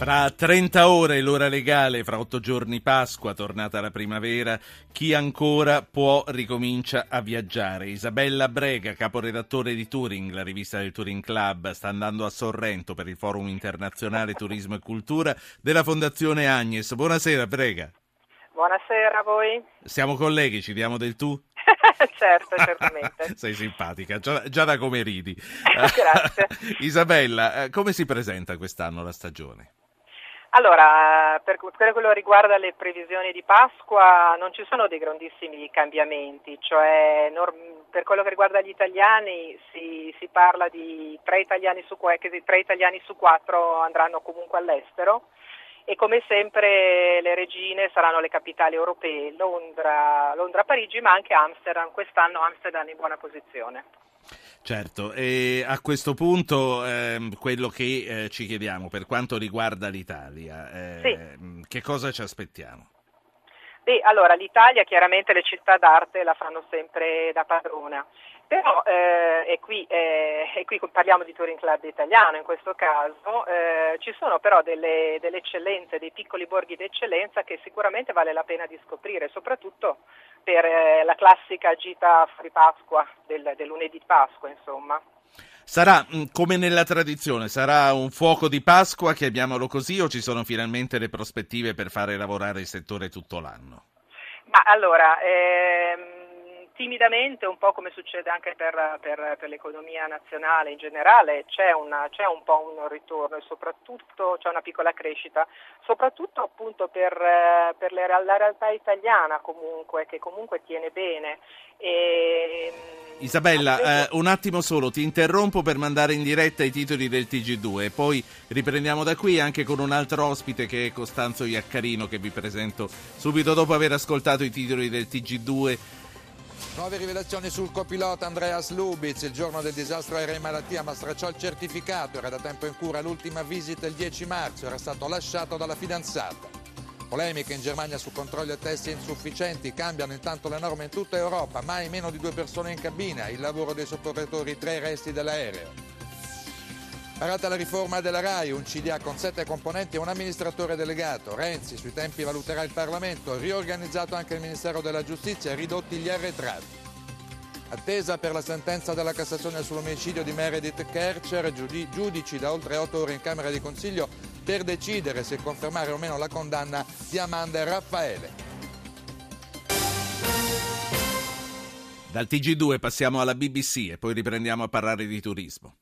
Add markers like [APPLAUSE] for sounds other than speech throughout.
Fra 30 ore l'ora legale, fra 8 giorni Pasqua, tornata la primavera, chi ancora può ricomincia a viaggiare. Isabella Brega, caporedattore di Touring, la rivista del Touring Club, sta andando a Sorrento per il Forum internazionale Turismo e Cultura della Fondazione Agnes. Buonasera Brega. Buonasera a voi. Siamo colleghi, ci diamo del tu? [LAUGHS] certo, certamente. [LAUGHS] Sei simpatica, già, già da come ridi. [LAUGHS] Grazie. Isabella, eh, come si presenta quest'anno la stagione? Allora, per quello che riguarda le previsioni di Pasqua non ci sono dei grandissimi cambiamenti, cioè per quello che riguarda gli italiani si, si parla di tre italiani, su, che tre italiani su quattro andranno comunque all'estero e come sempre le regine saranno le capitali europee, Londra, Londra Parigi ma anche Amsterdam, quest'anno Amsterdam in buona posizione. Certo, e a questo punto ehm, quello che eh, ci chiediamo per quanto riguarda l'Italia, eh, sì. che cosa ci aspettiamo? Beh, allora l'Italia chiaramente le città d'arte la fanno sempre da padrona, però eh, e, qui, eh, e, qui, parliamo di Touring Club italiano in questo caso, eh, ci sono però delle, delle, eccellenze, dei piccoli borghi d'eccellenza che sicuramente vale la pena di scoprire, soprattutto per eh, la classica gita fuori Pasqua, del, del lunedì di Pasqua insomma. Sarà mm, come nella tradizione, sarà un fuoco di Pasqua, chiamiamolo così, o ci sono finalmente le prospettive per fare lavorare il settore tutto l'anno? Ma allora, ehm timidamente, un po' come succede anche per, per, per l'economia nazionale in generale, c'è, una, c'è, un po' un ritorno e soprattutto c'è una piccola crescita, soprattutto appunto per, per le, la realtà italiana comunque, che comunque tiene bene. E, Isabella, eh, un attimo solo, ti interrompo per mandare in diretta i titoli del TG2 e poi riprendiamo da qui anche con un altro ospite che è Costanzo Iaccarino che vi presento subito dopo aver ascoltato i titoli del TG2 Nuove rivelazioni sul copilota Andreas Lubitz. Il giorno del disastro aereo in malattia ma stracciò il certificato. Era da tempo in cura l'ultima visita il 10 marzo. Era stato lasciato dalla fidanzata. Polemiche in Germania su controlli e test insufficienti. Cambiano intanto le norme in tutta Europa. Mai meno di due persone in cabina. Il lavoro dei soccorritori, tre resti dell'aereo. Parata la riforma della RAI, un CDA con sette componenti e un amministratore delegato. Renzi sui tempi valuterà il Parlamento, riorganizzato anche il Ministero della Giustizia, ridotti gli arretrati. Attesa per la sentenza della Cassazione sull'omicidio di Meredith Kercher, giudici da oltre otto ore in Camera di Consiglio per decidere se confermare o meno la condanna di Amanda e Raffaele. Dal TG2 passiamo alla BBC e poi riprendiamo a parlare di turismo.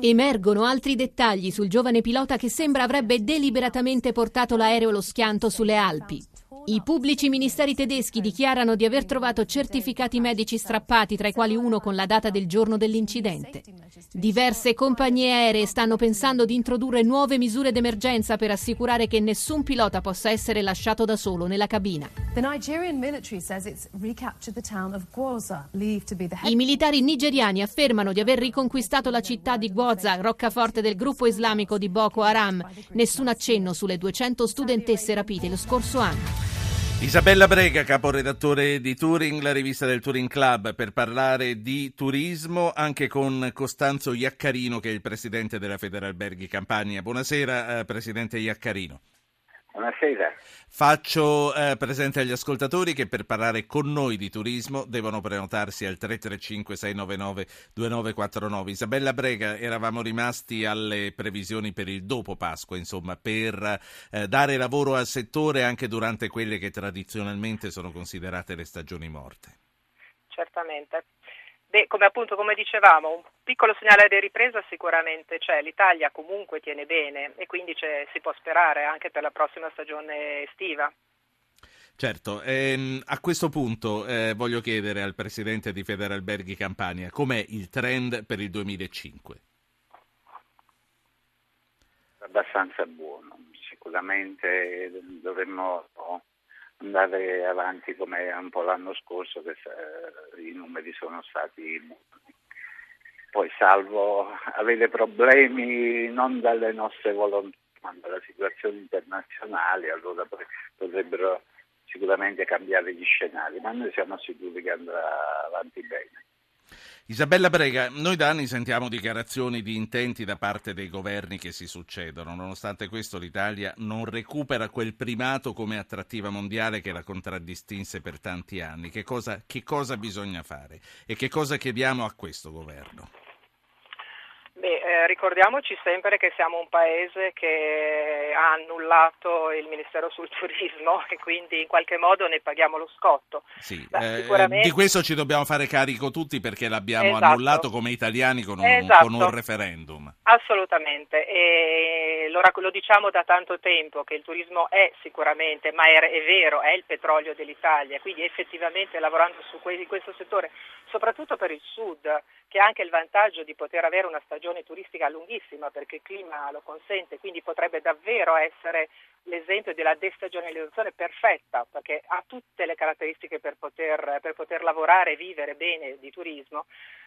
Emergono altri dettagli sul giovane pilota che sembra avrebbe deliberatamente portato l'aereo allo schianto sulle Alpi. I pubblici ministeri tedeschi dichiarano di aver trovato certificati medici strappati, tra i quali uno con la data del giorno dell'incidente. Diverse compagnie aeree stanno pensando di introdurre nuove misure d'emergenza per assicurare che nessun pilota possa essere lasciato da solo nella cabina. I militari nigeriani affermano di aver riconquistato la città di Gwoza, roccaforte del gruppo islamico di Boko Haram. Nessun accenno sulle 200 studentesse rapite lo scorso anno. Isabella Brega, caporedattore di Touring, la rivista del Touring Club, per parlare di turismo anche con Costanzo Iaccarino che è il presidente della Federalberghi Campania. Buonasera eh, Presidente Iaccarino. Buonasera. Faccio eh, presente agli ascoltatori che per parlare con noi di turismo devono prenotarsi al 335-699-2949. Isabella Brega, eravamo rimasti alle previsioni per il dopo Pasqua, insomma, per eh, dare lavoro al settore anche durante quelle che tradizionalmente sono considerate le stagioni morte. Certamente. Beh, come appunto come dicevamo, un piccolo segnale di ripresa sicuramente c'è, l'Italia comunque tiene bene e quindi si può sperare anche per la prossima stagione estiva. Certo, ehm, a questo punto eh, voglio chiedere al Presidente di Federalberghi Campania com'è il trend per il 2005? Abbastanza buono, sicuramente dovremmo andare avanti come un po' l'anno scorso che eh, i numeri sono stati poi salvo avere problemi non dalle nostre volontà ma dalla situazione internazionale allora potrebbero sicuramente cambiare gli scenari ma noi siamo sicuri che andrà avanti bene. Isabella Brega, noi da anni sentiamo dichiarazioni di intenti da parte dei governi che si succedono. Nonostante questo l'Italia non recupera quel primato come attrattiva mondiale che la contraddistinse per tanti anni. Che cosa, che cosa bisogna fare e che cosa chiediamo a questo governo? Beh, eh, ricordiamoci sempre che siamo un paese che ha annullato il Ministero sul Turismo [LAUGHS] e quindi in qualche modo ne paghiamo lo scotto. Sì, Beh, eh, sicuramente... Di questo ci dobbiamo fare carico tutti perché l'abbiamo esatto. annullato come italiani con un, esatto. con un referendum. Assolutamente, e lo, lo, diciamo da tanto tempo che il turismo è sicuramente, ma è, è vero, è il petrolio dell'Italia, quindi effettivamente lavorando su que- questo settore, soprattutto per il sud, che ha anche il vantaggio di poter avere una stagione turistica lunghissima perché il clima lo consente, quindi potrebbe davvero essere l'esempio della destagionalizzazione perfetta perché ha tutte le caratteristiche per poter, per poter lavorare e vivere bene di turismo,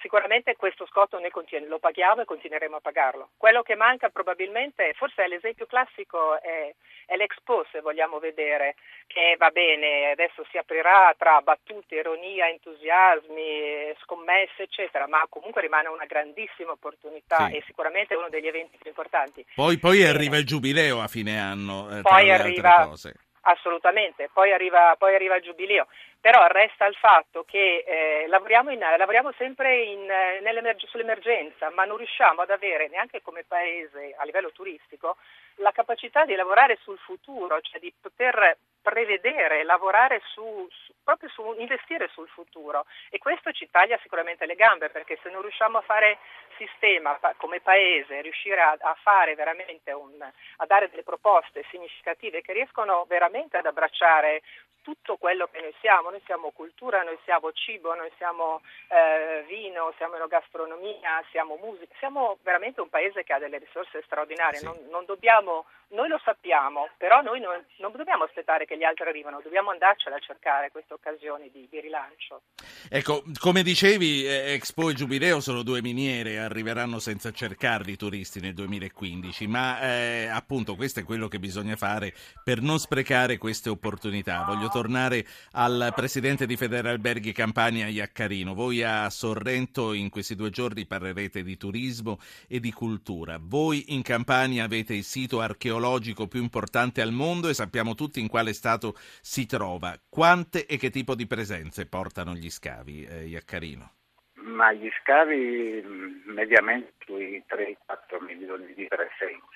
sicuramente questo scotto noi lo paghiamo e continueremo a pagarlo. Quello che manca probabilmente, forse l'esempio classico è, è l'Expo se vogliamo vedere, che va bene, adesso si aprirà tra battute, ironia, entusiasmi, scommesse eccetera, ma comunque rimane una grandissima opportunità e sicuramente uno degli eventi più importanti. Poi, poi arriva il giubileo a fine anno. Eh, poi arriva, assolutamente, poi arriva, poi arriva, il giubileo, però resta il fatto che eh, lavoriamo, in, lavoriamo, sempre in, sull'emergenza, ma non riusciamo ad avere neanche come paese a livello turistico la capacità di lavorare sul futuro, cioè di poter prevedere, lavorare su, su, proprio su investire sul futuro. E questo ci taglia sicuramente le gambe perché se non riusciamo a fare sistema come paese, riuscire a, a fare veramente un, a dare delle proposte significative che riescono veramente ad abbracciare tutto quello che noi siamo, noi siamo cultura, noi siamo cibo, noi siamo eh, vino, siamo gastronomia, siamo musica, siamo veramente un paese che ha delle risorse straordinarie, sì. non, non dobbiamo, noi lo sappiamo, però noi non, non dobbiamo aspettare che gli altri arrivano, dobbiamo andarcela a cercare queste occasioni di, di rilancio. Ecco, come dicevi, eh, Expo e Giubileo sono due miniere, arriveranno senza cercarli i turisti nel 2015, ma eh, appunto questo è quello che bisogna fare per non sprecare queste opportunità. Voglio tornare al presidente di Federalberghi Campania, Iaccarino. Voi a Sorrento in questi due giorni parlerete di turismo e di cultura. Voi in Campania avete il sito archeologico più importante al mondo e sappiamo tutti in quale stato si trova. Quante e che tipo di presenze portano gli scavi, eh, Iaccarino? Ma gli scavi mm, mediamente sui 3-4 milioni di presenze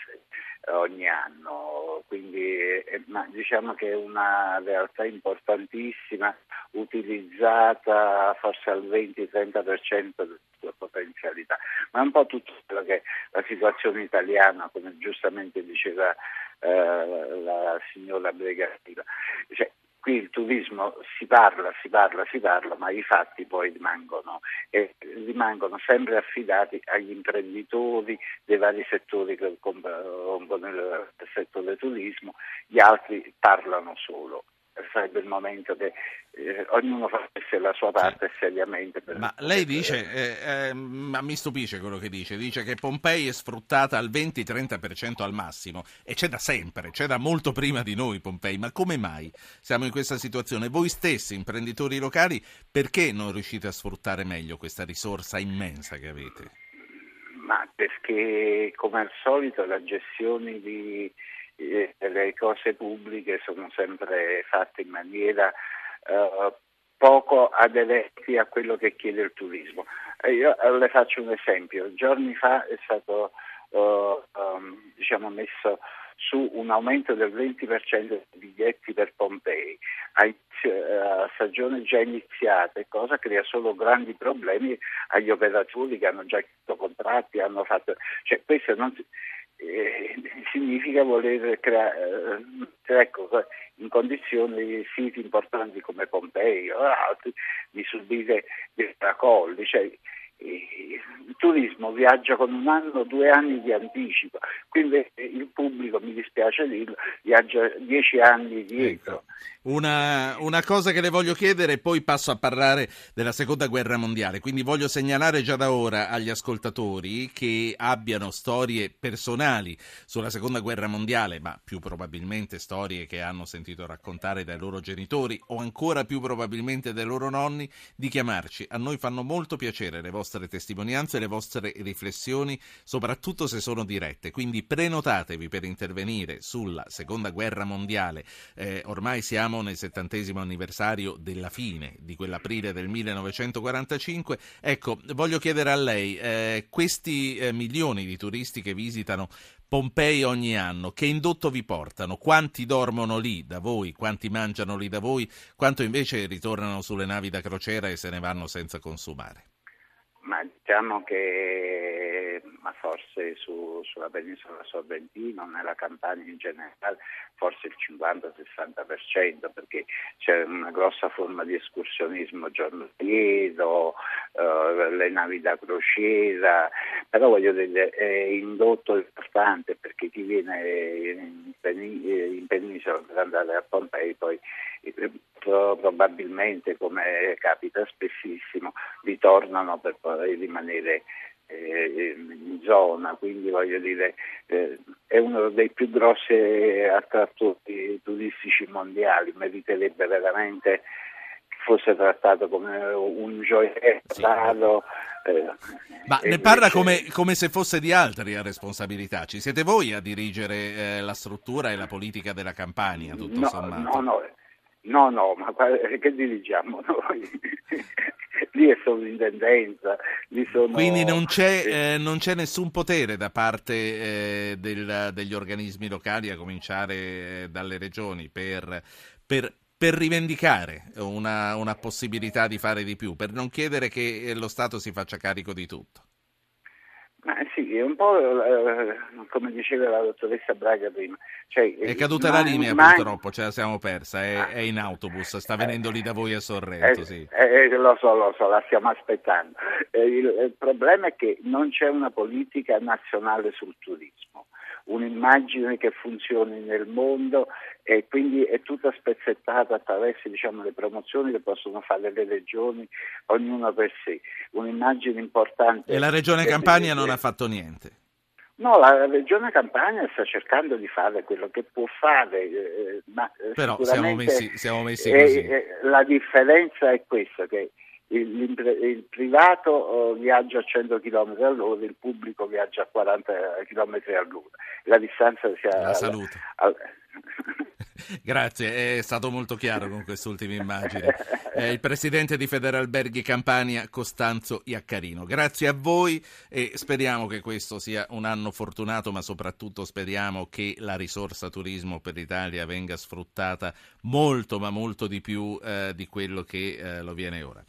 ogni anno, quindi eh, ma diciamo che è una realtà importantissima utilizzata forse al 20-30% della sua potenzialità, ma un po' tutto quello che la situazione italiana, come giustamente diceva eh, la signora Bregativa. Cioè, qui il turismo si parla, si parla, si parla, ma i fatti poi rimangono, e rimangono sempre affidati agli imprenditori dei vari settori che compongono il settore turismo, gli altri parlano solo sarebbe il momento che eh, ognuno facesse la sua parte sì. seriamente. ma lei dice, eh, eh, ma mi stupisce quello che dice, dice che Pompei è sfruttata al 20-30% al massimo e c'è da sempre, c'è da molto prima di noi Pompei, ma come mai siamo in questa situazione? Voi stessi, imprenditori locali, perché non riuscite a sfruttare meglio questa risorsa immensa che avete? Ma perché come al solito la gestione di le cose pubbliche sono sempre fatte in maniera eh, poco aderenti a quello che chiede il turismo. io le faccio un esempio, giorni fa è stato uh, um, diciamo, messo su un aumento del 20% dei biglietti per Pompei a, a stagione già iniziata, cosa crea solo grandi problemi agli operatori che hanno già chiesto contratti, hanno fatto, cioè questo non si, eh, significa voler creare, eh, ecco, in condizioni siti importanti come Pompei o altri di subire dei tracolli. Cioè, il turismo viaggia con un anno, due anni di anticipo, quindi il pubblico, mi dispiace dirlo, viaggia dieci anni dietro. Una, una, cosa che le voglio chiedere e poi passo a parlare della seconda guerra mondiale. Quindi voglio segnalare già da ora agli ascoltatori che abbiano storie personali sulla seconda guerra mondiale, ma più probabilmente storie che hanno sentito raccontare dai loro genitori o ancora più probabilmente dai loro nonni, di chiamarci. A noi fanno molto piacere le vostre testimonianze e le vostre riflessioni, soprattutto se sono dirette. Quindi prenotatevi per intervenire sulla seconda guerra mondiale. Eh, ormai siamo siamo nel settantesimo anniversario della fine di quell'aprile del 1945. Ecco, voglio chiedere a lei, eh, questi eh, milioni di turisti che visitano Pompei ogni anno, che indotto vi portano? Quanti dormono lì da voi? Quanti mangiano lì da voi? Quanto invece ritornano sulle navi da crociera e se ne vanno senza consumare? Ma diciamo che ma forse su, sulla penisola sorrentina, nella campagna in generale, forse il 50-60%, perché c'è una grossa forma di escursionismo giornaliero, eh, le navi da crociera, però voglio dire è indotto importante perché chi viene in, in penisola per andare a Pompei poi eh, probabilmente come capita spessissimo ritornano per poi rimanere in zona, quindi voglio dire eh, è uno dei più grossi attrattori turistici mondiali, meriterebbe veramente che fosse trattato come un gioiello sì. Eh, Ma ne parla come, come, se fosse di altri a responsabilità. Ci siete voi a dirigere eh, la struttura e la politica della campagna, tutto no, sommato? No, no, no, no, ma che dirigiamo [LAUGHS] noi? lì è sovrintendenza. Sono... Quindi non c'è, eh, non c'è, nessun potere da parte eh, del, degli organismi locali, a cominciare eh, dalle regioni, per, per, per rivendicare una, una possibilità di fare di più, per non chiedere che lo Stato si faccia carico di tutto. Ma è un po' eh, come diceva la dottoressa Braga prima. Cioè, è caduta man- la linea man- purtroppo, ce la siamo persa, è, ah. è, in autobus, sta venendo lì da voi a Sorrento. Eh, sì. eh, lo so, lo so, la stiamo aspettando. Eh, il, il problema è che non c'è una politica nazionale sul turismo un'immagine che funzioni nel mondo e quindi è tutta spezzettata attraverso diciamo, le promozioni che possono fare le regioni, ognuna per sé. Un'immagine importante. E la regione Campania non ha fatto niente. No, la regione Campania sta cercando di fare quello che può fare, eh, ma però siamo messi, siamo messi così. Eh, la differenza è questa, che il, il privato oh, viaggia a 100 km all'ora, il pubblico viaggia a 40 km all'ora. La distanza sia... La salute. Al, [LAUGHS] Grazie, è stato molto chiaro con quest'ultima immagine. Eh, il presidente di Federalberghi Campania, Costanzo Iaccarino. Grazie a voi e speriamo che questo sia un anno fortunato, ma soprattutto speriamo che la risorsa turismo per l'Italia venga sfruttata molto, ma molto di più eh, di quello che eh, lo viene ora.